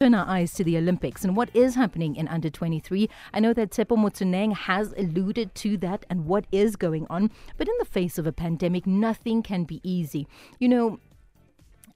turn our eyes to the Olympics and what is happening in under 23. I know that Tshepo Motsoeneng has alluded to that and what is going on, but in the face of a pandemic, nothing can be easy. You know,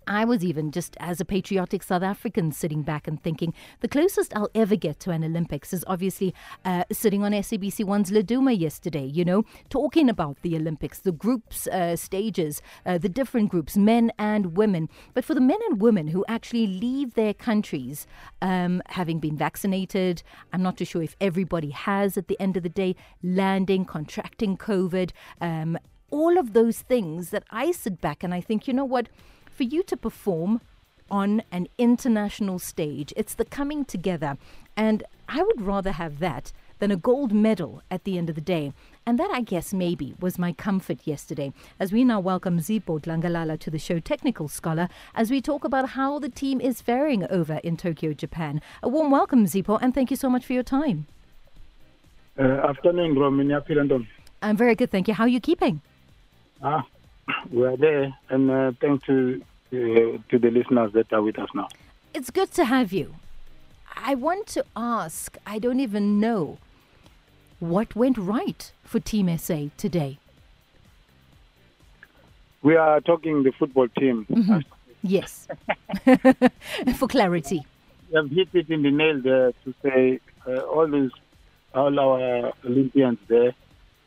I was even just as a patriotic South African sitting back and thinking the closest I'll ever get to an Olympics is obviously uh, sitting on SABC One's Laduma yesterday, you know, talking about the Olympics, the groups, uh, stages, uh, the different groups, men and women. But for the men and women who actually leave their countries um, having been vaccinated, I'm not too sure if everybody has at the end of the day, landing, contracting COVID, um, all of those things that I sit back and I think, you know what? For you to perform on an international stage. It's the coming together. And I would rather have that than a gold medal at the end of the day. And that, I guess, maybe was my comfort yesterday. As we now welcome Zipho Dlangalala to the show, technical scholar, as we talk about how the team is faring over in Tokyo, Japan. A warm welcome, Zipho, and thank you so much for your time. Uh, afternoon, Romania. I'm very good, thank you. How are you keeping? Ah, we are there, and uh, thanks to uh, to the listeners that are with us now. It's good to have you. I want to ask. I don't even know what went right for Team SA today. We are talking the football team. Mm-hmm. Yes, for clarity. We have hit it in the nail there to say uh, all these, all our Olympians there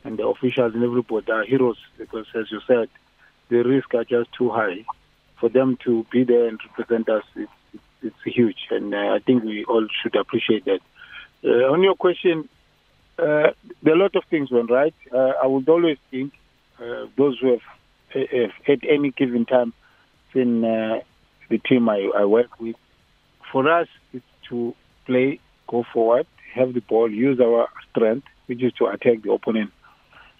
and the officials and everybody are heroes because, as you said, the risks are just too high. For them to be there and represent us, it's, it's huge, and uh, I think we all should appreciate that. Uh, on your question, uh, there are a lot of things went right. Uh, I would always think uh, those who have, have, at any given time in uh, the team I, I work with, for us, it's to play, go forward, have the ball, use our strength, which is to attack the opponent.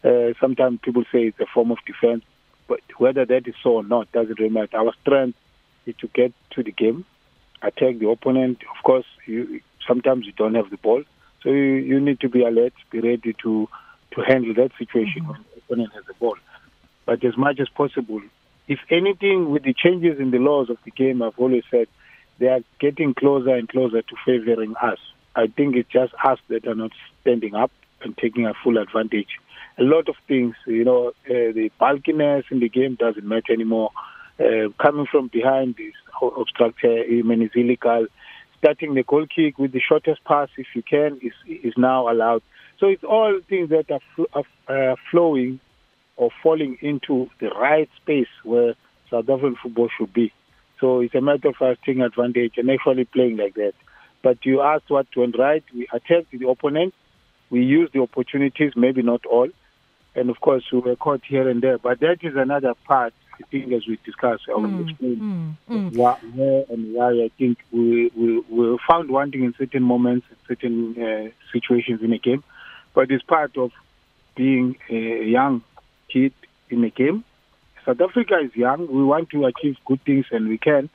Uh, sometimes people say it's a form of defense, but whether that is so or not doesn't really matter. Our strength is to get to the game, attack the opponent. Of course, you, sometimes you don't have the ball, so you, you need to be alert, be ready to to handle that situation mm-hmm. when the opponent has the ball. But as much as possible, if anything, with the changes in the laws of the game, I've always said they are getting closer and closer to favoring us. I think it's just us that are not standing up and taking a full advantage a lot of things. You know, uh, the bulkiness in the game doesn't matter anymore. Uh, coming from behind is obstructed, I mean, is illegal. Starting the goal kick with the shortest pass, if you can, is is now allowed. So it's all things that are, fl- are uh, flowing or falling into the right space where South African football should be. So it's a matter of us taking advantage and actually playing like that. But you asked what went right. We attacked the opponent. We used the opportunities, maybe not all and of course we were caught here and there. But that is another part. I think, as we discussed, I will mm, explain mm, mm. where and why I think we, we we found wanting in certain moments, in certain uh, situations in a game. But it's part of being a young kid in a game. South Africa is young. We want to achieve good things, and we can.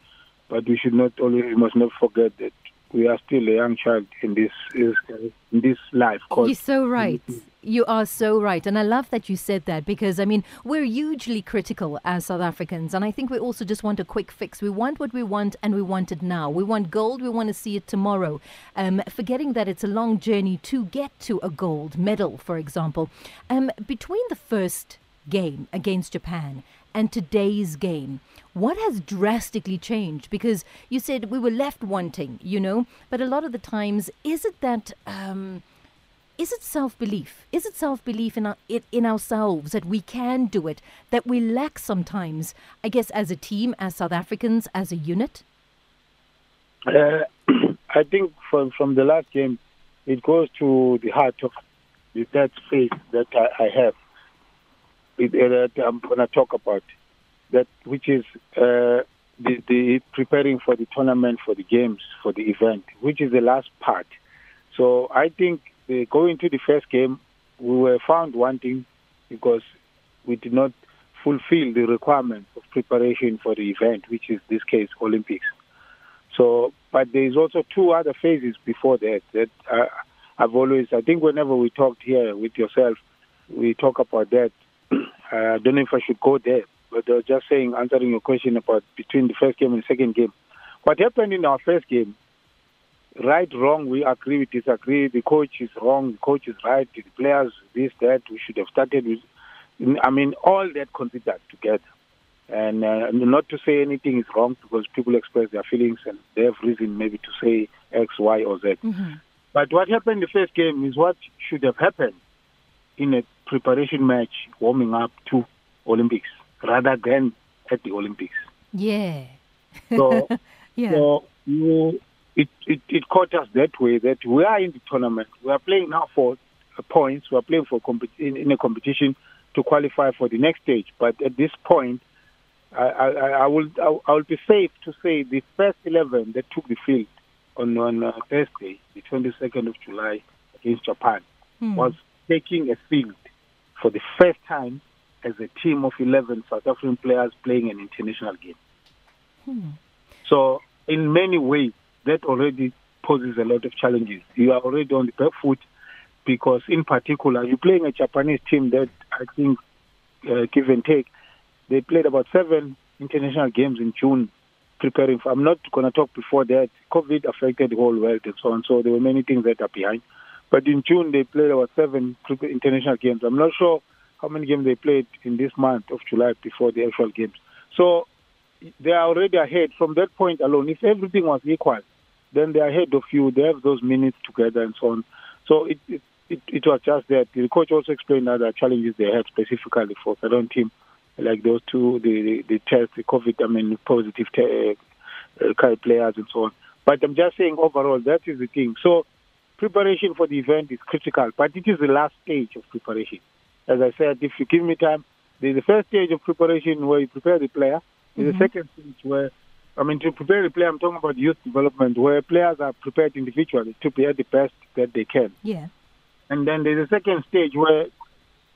But we should not always, we must not forget that we are still a young child in this in this life. You're so right. You are so right. And I love that you said that because, I mean, we're hugely critical as South Africans. And I think we also just want a quick fix. We want what we want and we want it now. We want gold. We want to see it tomorrow. Um, forgetting that it's a long journey to get to a gold medal, for example. Um, between the first game against Japan and today's game, what has drastically changed? Because you said we were left wanting, you know, but a lot of the times, is it that. Um, is it self belief? Is it self belief in, in ourselves that we can do it, that we lack sometimes, I guess, as a team, as South Africans, as a unit? Uh, I think from, from the last game, it goes to the heart of the that faith that I, I have, that I'm going to talk about, that which is uh, the, the preparing for the tournament, for the games, for the event, which is the last part. So I think uh, going to the first game, we were found wanting because we did not fulfill the requirements of preparation for the event, which is this case Olympics. So, but there is also two other phases before that that uh, I've always. I think whenever we talked here with yourself, we talk about that. I don't know if I should go there, but I was just saying, answering your question about between the first game and the second game. What happened in our first game right, wrong, we agree, we disagree. The coach is wrong, the coach is right, the players, this, that. We should have started with, I mean, all that considered together. And uh, not to say anything is wrong because people express their feelings and they have reason maybe to say X, Y, or Z. Mm-hmm. But what happened in the first game is what should have happened in a preparation match warming up to Olympics rather than at the Olympics. Yeah. So, yeah. so you, it, it, it caught us that way that we are in the tournament. We are playing now for points. We are playing for compet- in, in a competition to qualify for the next stage. But at this point, I, I, I will I will be safe to say the first eleven that took the field on on uh, Thursday, the twenty second of July against Japan, Hmm. was taking a field for the first time as a team of eleven South African players playing an international game. Hmm. So in many ways, that already poses a lot of challenges. You are already on the back foot because, in particular, you're playing a Japanese team that I think, uh, give and take, they played about seven international games in June preparing for. I'm not going to talk before that. COVID affected the whole world and so on, so there were many things that are behind. But in June, they played about seven international games. I'm not sure how many games they played in this month of July before the actual games. So they are already ahead from that point alone. If everything was equal, then they are ahead of you. They have those minutes together and so on. So it it, it, it was just that. The coach also explained other challenges they had specifically for own team, like those two, the the, the test, the COVID, I mean, positive te- uh, players and so on. But I'm just saying overall, that is the thing. So preparation for the event is critical, but it is the last stage of preparation. As I said, if you give me time, there's the first stage of preparation where you prepare the player. There's Mhm. the second stage where, I mean, to prepare the player, I'm talking about youth development, where players are prepared individually to be at the best that they can. Yeah. And then there's a second stage where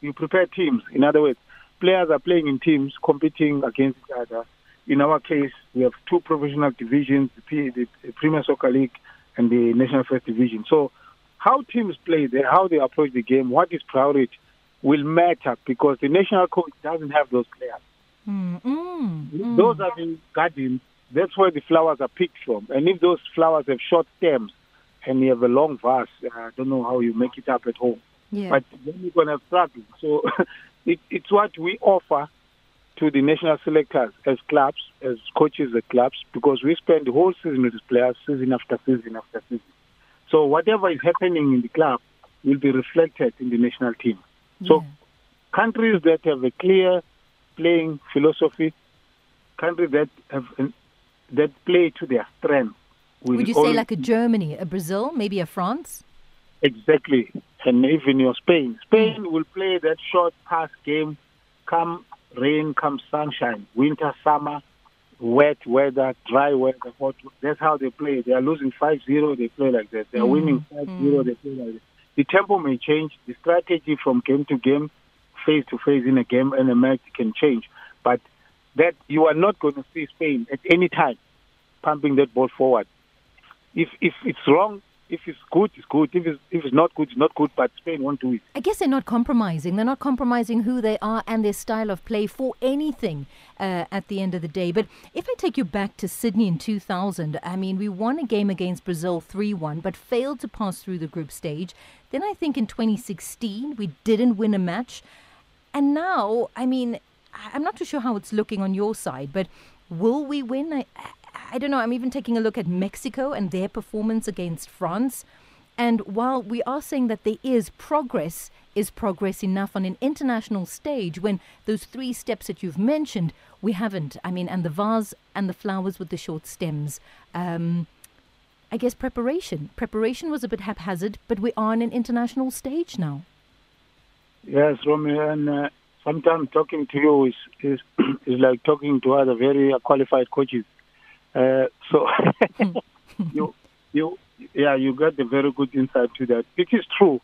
you prepare teams. In other words, players are playing in teams, competing against each other. In our case, we have two professional divisions, the, P, the Premier Soccer League and the National First Division. So how teams play, there, how they approach the game, what is priority will matter because the national coach doesn't have those players. Mm, mm, mm. Those are the gardens. That's where the flowers are picked from. And if those flowers have short stems and you have a long vase, I don't know how you make it up at home. yeah. But then you're going to have struggle. So it, it's what we offer to the national selectors as clubs, as coaches at clubs, because we spend the whole season with these players, season after season after season. So whatever is happening in the club will be reflected in the national team. So yeah. countries that have a clear playing philosophy, countries that have that play to their strength. Would you say like a Germany, a Brazil, maybe a France? Exactly. And even your Spain. Spain will play that short pass game come rain, come sunshine, winter, summer, wet weather, dry weather, hot. That's how they play. They are losing 5 0, they play like that. They are Mm, winning 5 0, they play like that. The tempo may change. The strategy from game to game, phase to phase in a game and a match can change. But that you are not going to see Spain at any time pumping that ball forward. If if it's wrong, if it's good, it's good. If it's if it's not good, it's not good. But Spain won't do it. I guess they're not compromising. They're not compromising who they are and their style of play for anything uh, at the end of the day. But if I take you back to Sydney in 2000, I mean, we won a game against Brazil 3 1, but failed to pass through the group stage. Then I think in 2016, we didn't win a match. And now, I mean, I'm not too sure how it's looking on your side, but will we win? I, I- don't know. I'm even taking a look at Mexico and their performance against France. And while we are saying that there is progress, is progress enough on an international stage when those three steps that you've mentioned, we haven't? I mean, and the vase and the flowers with the short stems. Um, I guess preparation. Preparation was a bit haphazard, but we are on an international stage now. Yes, Romy, and uh, sometimes talking to you is is is like talking to other very qualified coaches. Uh, so you you yeah you got a very good insight to that. It is true.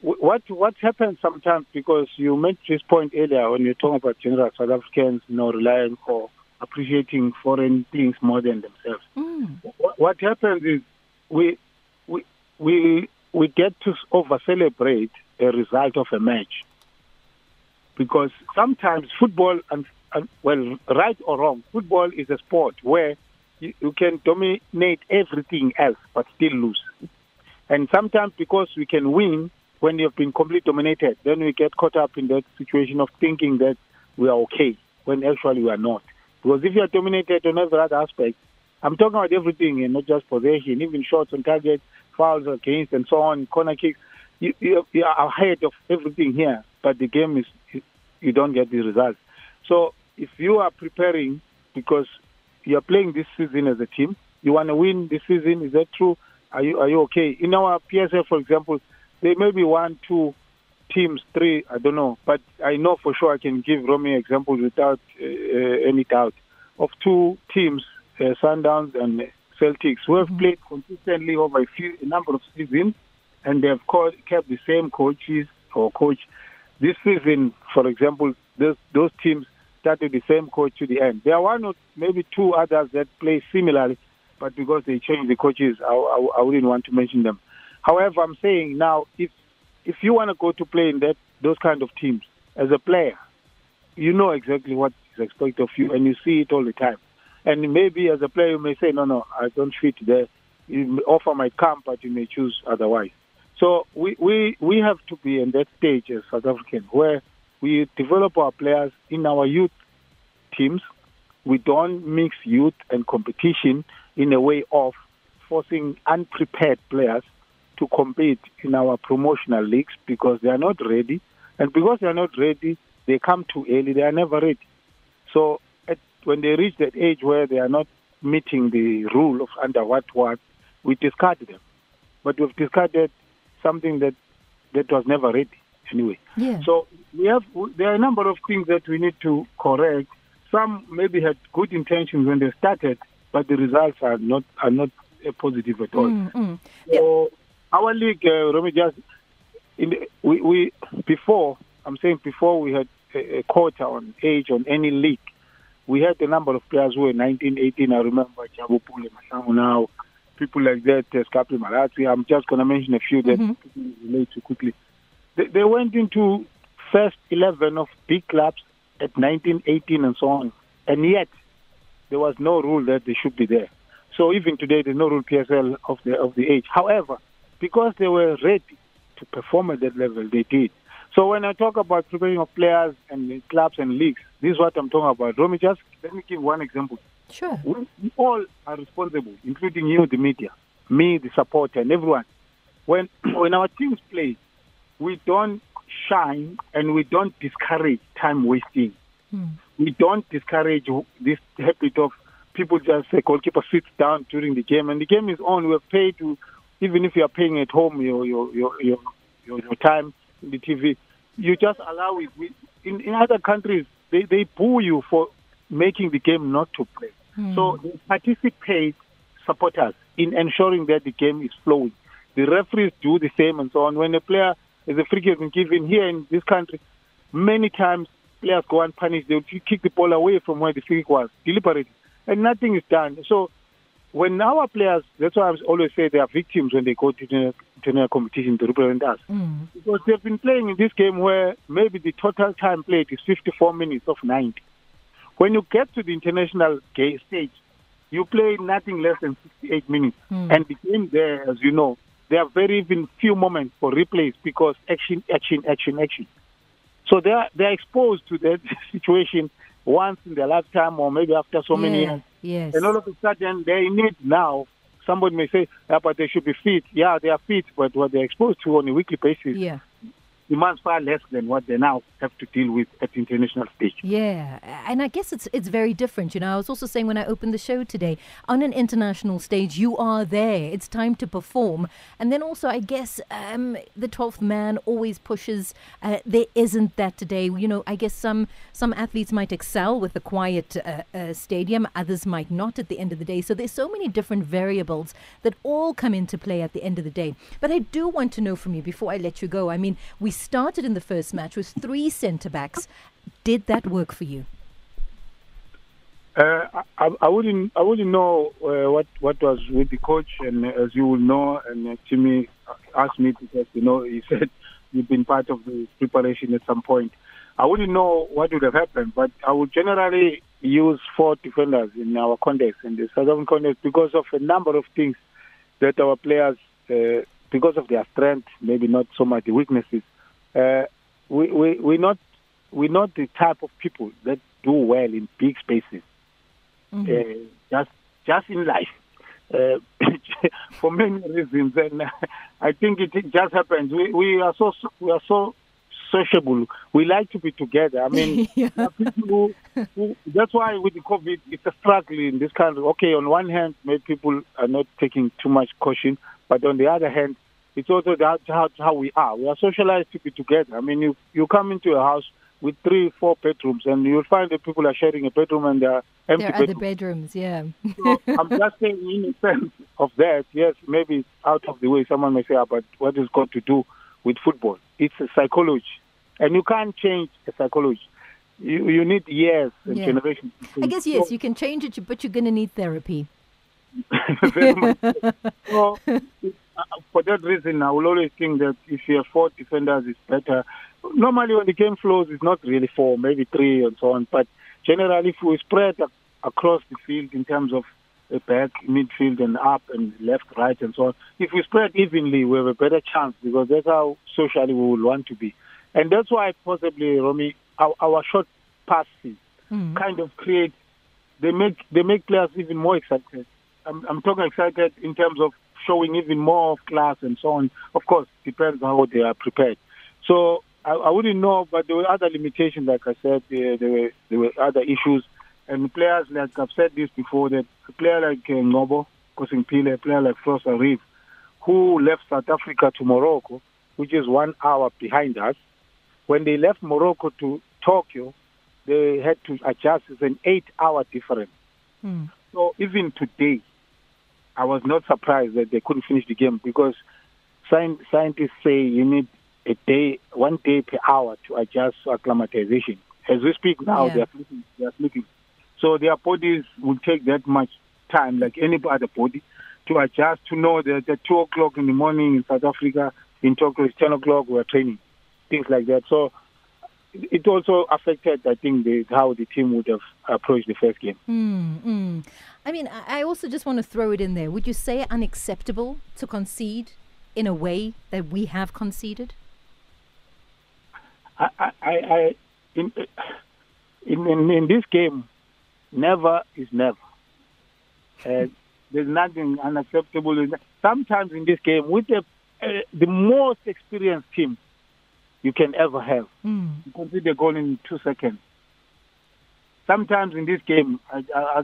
What what happens sometimes because you made this point earlier when you're talking about general South Africans, you know, relying or appreciating foreign things more than themselves. Mm. What, what happens is we we we we get to over celebrate a result of a match because sometimes football and, and well right or wrong football is a sport where you, can dominate everything else but still lose. And sometimes because we can win when you've been completely dominated, then we get caught up in that situation of thinking that we are okay when actually we are not. Because if you are dominated on every other aspect, I'm talking about everything and not just possession, even shots on target, fouls against, and so on, corner kicks. You, you, you are ahead of everything here, but the game is you don't get the results. So if you are preparing because you are playing this season as a team, you want to win this season. Is that true? Are you are you okay? In our PSL, for example, there may be one, two teams, three, I don't know, but I know for sure I can give Romy examples without uh, uh, any doubt of two teams, uh, Sundowns and Celtics, who have mm-hmm. played consistently over a, few, a number of seasons, and they have called, kept the same coaches or coach. This season, for example, those, those teams started the same coach to the end. There are one or maybe two others that play similarly, but because they changed the coaches, I, I, I wouldn't want to mention them. However, I'm saying now, if if you want to go to play in that those kind of teams as a player, you know exactly what is expected of you, and you see it all the time. And maybe as a player, you may say, no, no, I don't fit there. You offer might come, but you may choose otherwise. So we, we, we have to be in that stage as South African where we develop our players in our youth teams. We don't mix youth and competition in a way of forcing unprepared players to compete in our promotional leagues because they are not ready. And because they are not ready, they come too early. They are never ready. So at, when they reach that age where they are not meeting the rule of under what what, we discard them. But we've discarded something that that was never ready anyway. Yeah. So we have there are a number of things that we need to correct. Some maybe had good intentions when they started, but the results are not are not positive at all. Mm, mm. So our league, uh, Romy, just in the, we, we before I'm saying before we had a, a quota on age on any league, we had a number of players who were 19, 18. I remember Jabu Pule Mahlangu now, people like that, uh. I'm just going to mention a few that mm-hmm. relate to quickly. They, they went into first 11 of big clubs at 19, 18, and so on, and yet there was no rule that they should be there. So even today, there's no rule PSL of the of the age. However, because they were ready to perform at that level, they did. So when I talk about preparing of players and clubs and leagues, this is what I'm talking about. Let me just let me give one example. Sure. We, we all are responsible, including you, the media, me, the supporter, and everyone. When when our teams play, we don't shine and we don't discourage time wasting. Hmm. We don't discourage this habit of people just say goalkeeper sits down during the game and the game is on. We're paid to even if you are paying at home your your your your, your, your time in the TV, you just allow it. We, in in other countries, they they boo you for making the game not to play. Mm. So they participate supporters in ensuring that the game is flowing. The referees do the same and so on. When a player is a free kick given here in this country, many times players go unpunished. They will kick the ball away from where the free kick was deliberately, and nothing is done. So when our players, that's why I always say they are victims when they go to the international competition to represent us. Mm. Because they've been playing in this game where maybe the total time played is 54 minutes of 90. When you get to the international stage, you play nothing less than 68 minutes. Mm. And the game there, as you know, there are very even few moments for replays because action, action, action, action. So they are, they are exposed to that situation once in their lifetime or maybe after so yeah, many years. Yes. And all of a sudden, they need now. Somebody may say, yeah, but they should be fit. Yeah, they are fit, but what they're exposed to on a weekly basis yeah demands far less than what they now have to deal with at international stage. Yeah, and I guess it's it's very different. You know, I was also saying when I opened the show today, on an international stage, you are there. It's time to perform, and then also, I guess um, the twelfth man always pushes. Uh, there isn't that today. You know, I guess some some athletes might excel with a quiet uh, uh, stadium, others might not. At the end of the day, so there's so many different variables that all come into play at the end of the day. But I do want to know from you before I let you go. I mean, we started in the first match with three centre backs. Did that work for you? Uh, I, I, wouldn't. I wouldn't know uh, what what was with the coach, and as you will know, and uh, Jimmy asked me because you know he said you've been part of the preparation at some point. I wouldn't know what would have happened, but I would generally use four defenders in our context, in the southern context, because of a number of things that our players, uh, because of their strength, maybe not so much the weaknesses, uh, we, we, we're, not, we're not the type of people that do well in big spaces, mm-hmm. uh, just, just in life. Uh, for many reasons, and I think it, it just happens. We, we are so we are so sociable. We like to be together. I mean, yeah. who, who, that's why with the COVID, it's a struggle in this of. Okay, on one hand, maybe people are not taking too much caution, but on the other hand, it's also that how, how we are. We are socialized to be together. I mean, you you come into a house with three, four bedrooms, and you'll find that people are sharing a bedroom and they're empty. There are other bedrooms, yeah. so I'm just saying, in a sense of that, yes, maybe it's out of the way. Someone may say, oh, but what is got to do with football? It's a psychology. And you can't change the psychology. You, you need years and yeah. generations. I guess, yes, you can change it, but you're going to need therapy. Very much. so, for that reason, I will always think that if you have four defenders, it's better. Normally, when the game flows, it's not really four, maybe three, and so on. But generally, if we spread across the field in terms of back, midfield, and up, and left, right, and so on, if we spread evenly, we have a better chance because that's how socially we will want to be. And that's why possibly, Romy, our, our short passes mm. kind of create, they make they make players even more excited. I'm, I'm talking excited in terms of showing even more of class and so on. Of course, depends on how they are prepared. So I, I wouldn't know, but there were other limitations, like I said, there, there were there were other issues. And players, like I've said this before, that a player like uh, Nobo, Kosimpile, a player like Frost Reeve, who left South Africa to Morocco, which is one hour behind us, when they left Morocco to Tokyo, they had to adjust. It's an eight-hour difference. Mm. So even today, I was not surprised that they couldn't finish the game because scientists say you need a day, one day per hour to adjust to acclimatization. As we speak now, yeah. they are sleeping. They are sleeping. So their bodies will take that much time, like any other body, to adjust to know that at two o'clock in the morning in South Africa, in Tokyo, it's ten o'clock. We're training things like that. So it also affected, I think, the, how the team would have approached the first game. Mm, mm. I mean, I also just want to throw it in there. Would you say unacceptable to concede in a way that we have conceded? I, I, I in, in, in, in this game, never is never. Uh, there's nothing unacceptable. Sometimes in this game, with the, uh, the most experienced team, you can ever have. Mm. You concede a goal in two seconds. Sometimes in this game, I, I, I,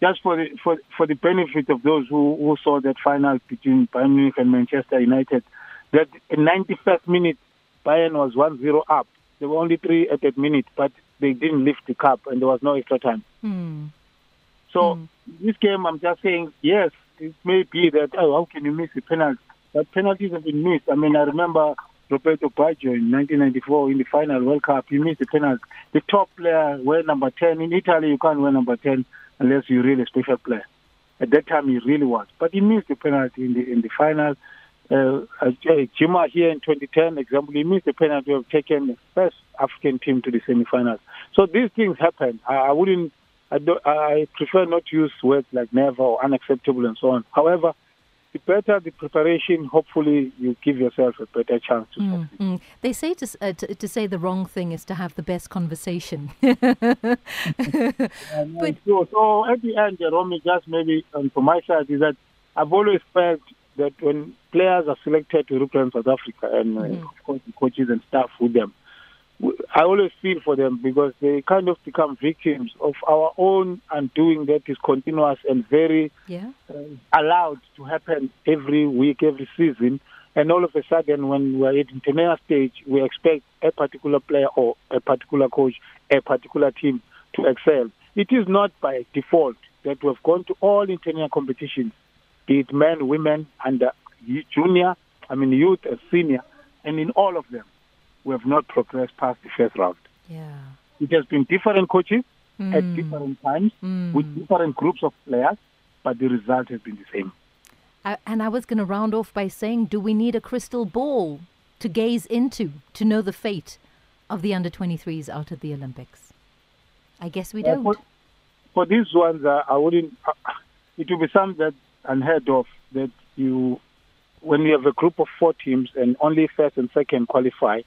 just for the for for the benefit of those who, who saw that final between Bayern Munich and Manchester United, that in 91st minute, Bayern was 1-0 up. There were only three at that minute, but they didn't lift the cup, and there was no extra time. Mm. So mm. this game, I'm just saying, yes, it may be that oh, how can you miss a penalty? But penalties have been missed. I mean, I remember Roberto Baggio in 1994 in the final World Cup. He missed the penalty. The top player wear number 10. In Italy, you can't wear number 10 unless you're really a special player. At that time, he really was. But he missed the penalty in the in the final. Uh, uh, Djuma here in 2010, example, he missed the penalty of taking the first African team to the semifinals. So these things happen. I, I wouldn't. I, do, I prefer not to use words like never or unacceptable and so on. However, the better the preparation, hopefully you give yourself a better chance to mm, mm. They say to, uh, to, to say the wrong thing is to have the best conversation. but, so, so at the end, Jerome, just maybe um, from my side is that I've always felt that when players are selected to represent South Africa and uh, mm-hmm. of course the coaches and staff with them, I always feel for them because they kind of become victims of our own undoing that is continuous and very yeah. uh, allowed to happen every week, every season. And all of a sudden, when we're at international stage, we expect a particular player or a particular coach, a particular team to excel. It is not by default that we've gone to all international competitions, be it men, women, and junior, I mean youth, and senior, and in all of them we have not progressed past the first round. Yeah. It has been different coaches mm. at different times mm. with different groups of players, but the result has been the same. and I was going to round off by saying, do we need a crystal ball to gaze into to know the fate of the under 23s out at the Olympics? I guess we Uh, don't. for, for these ones, uh, I wouldn't. Uh, it will be something that unheard of that you, when you have a group of four teams and only first and second qualify,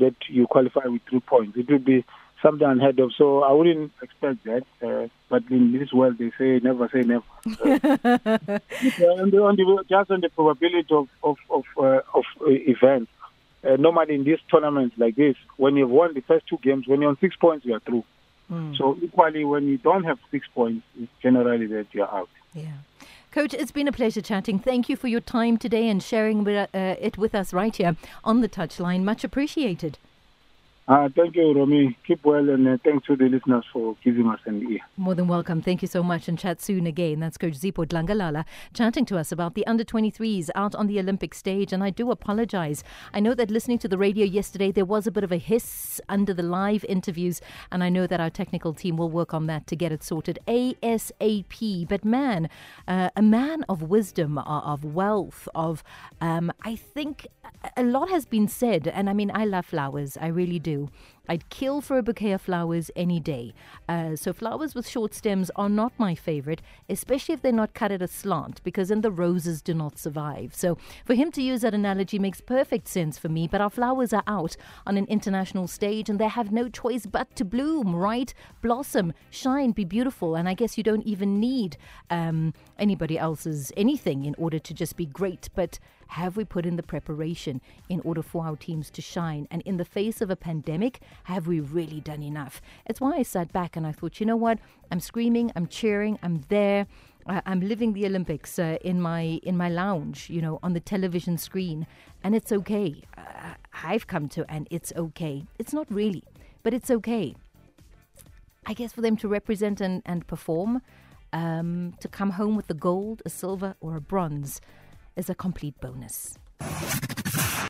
that you qualify with three points. It would be something unheard of. So I wouldn't expect that. Uh, but in this world, they say never say never. So, on the, on the, just on the probability of of of, uh, of uh, events. Uh, normally in these tournaments like this, when you've won the first two games, when you're on six points, you are through. Mm, So equally, when you don't have six points, it's generally that you're out. yeah. Coach, it's been a pleasure chatting. Thank you for your time today and sharing with, uh, it with us right here on the touchline. Much appreciated. Uh, thank you, Romy. Keep well, and uh, thanks to the listeners for giving us an ear. More than welcome. Thank you so much and chat soon again. That's Coach Zipho Dlangalala chatting to us about the under 23s out on the Olympic stage. And I do apologize. I know that listening to the radio yesterday, there was a bit of a hiss under the live interviews. And I know that our technical team will work on that to get it sorted ASAP. But man, uh, a man of wisdom, uh, of wealth, of, um, I think a lot has been said. And I mean, I love flowers. I really do. I'd kill for a bouquet of flowers any day. Uh, so flowers with short stems are not my favorite, especially if they're not cut at a slant, because then the roses do not survive. So for him to use that analogy makes perfect sense for me. But our flowers are out on an international stage, and they have no choice but to bloom, right? Blossom, shine, be beautiful. And I guess you don't even need um, anybody else's anything in order to just be great. But have we put in the preparation in order for our teams to shine? And in the face of a pandemic, have we really done enough? It's why I sat back and I thought, you know what? I'm screaming, I'm cheering, I'm there. I'm living the Olympics uh, in my in my lounge, you know, on the television screen, and it's okay. Uh, I've come to, and it's okay. It's not really, but it's okay. I guess for them to represent and, and perform, um, to come home with the gold, a silver, or a bronze is a complete bonus.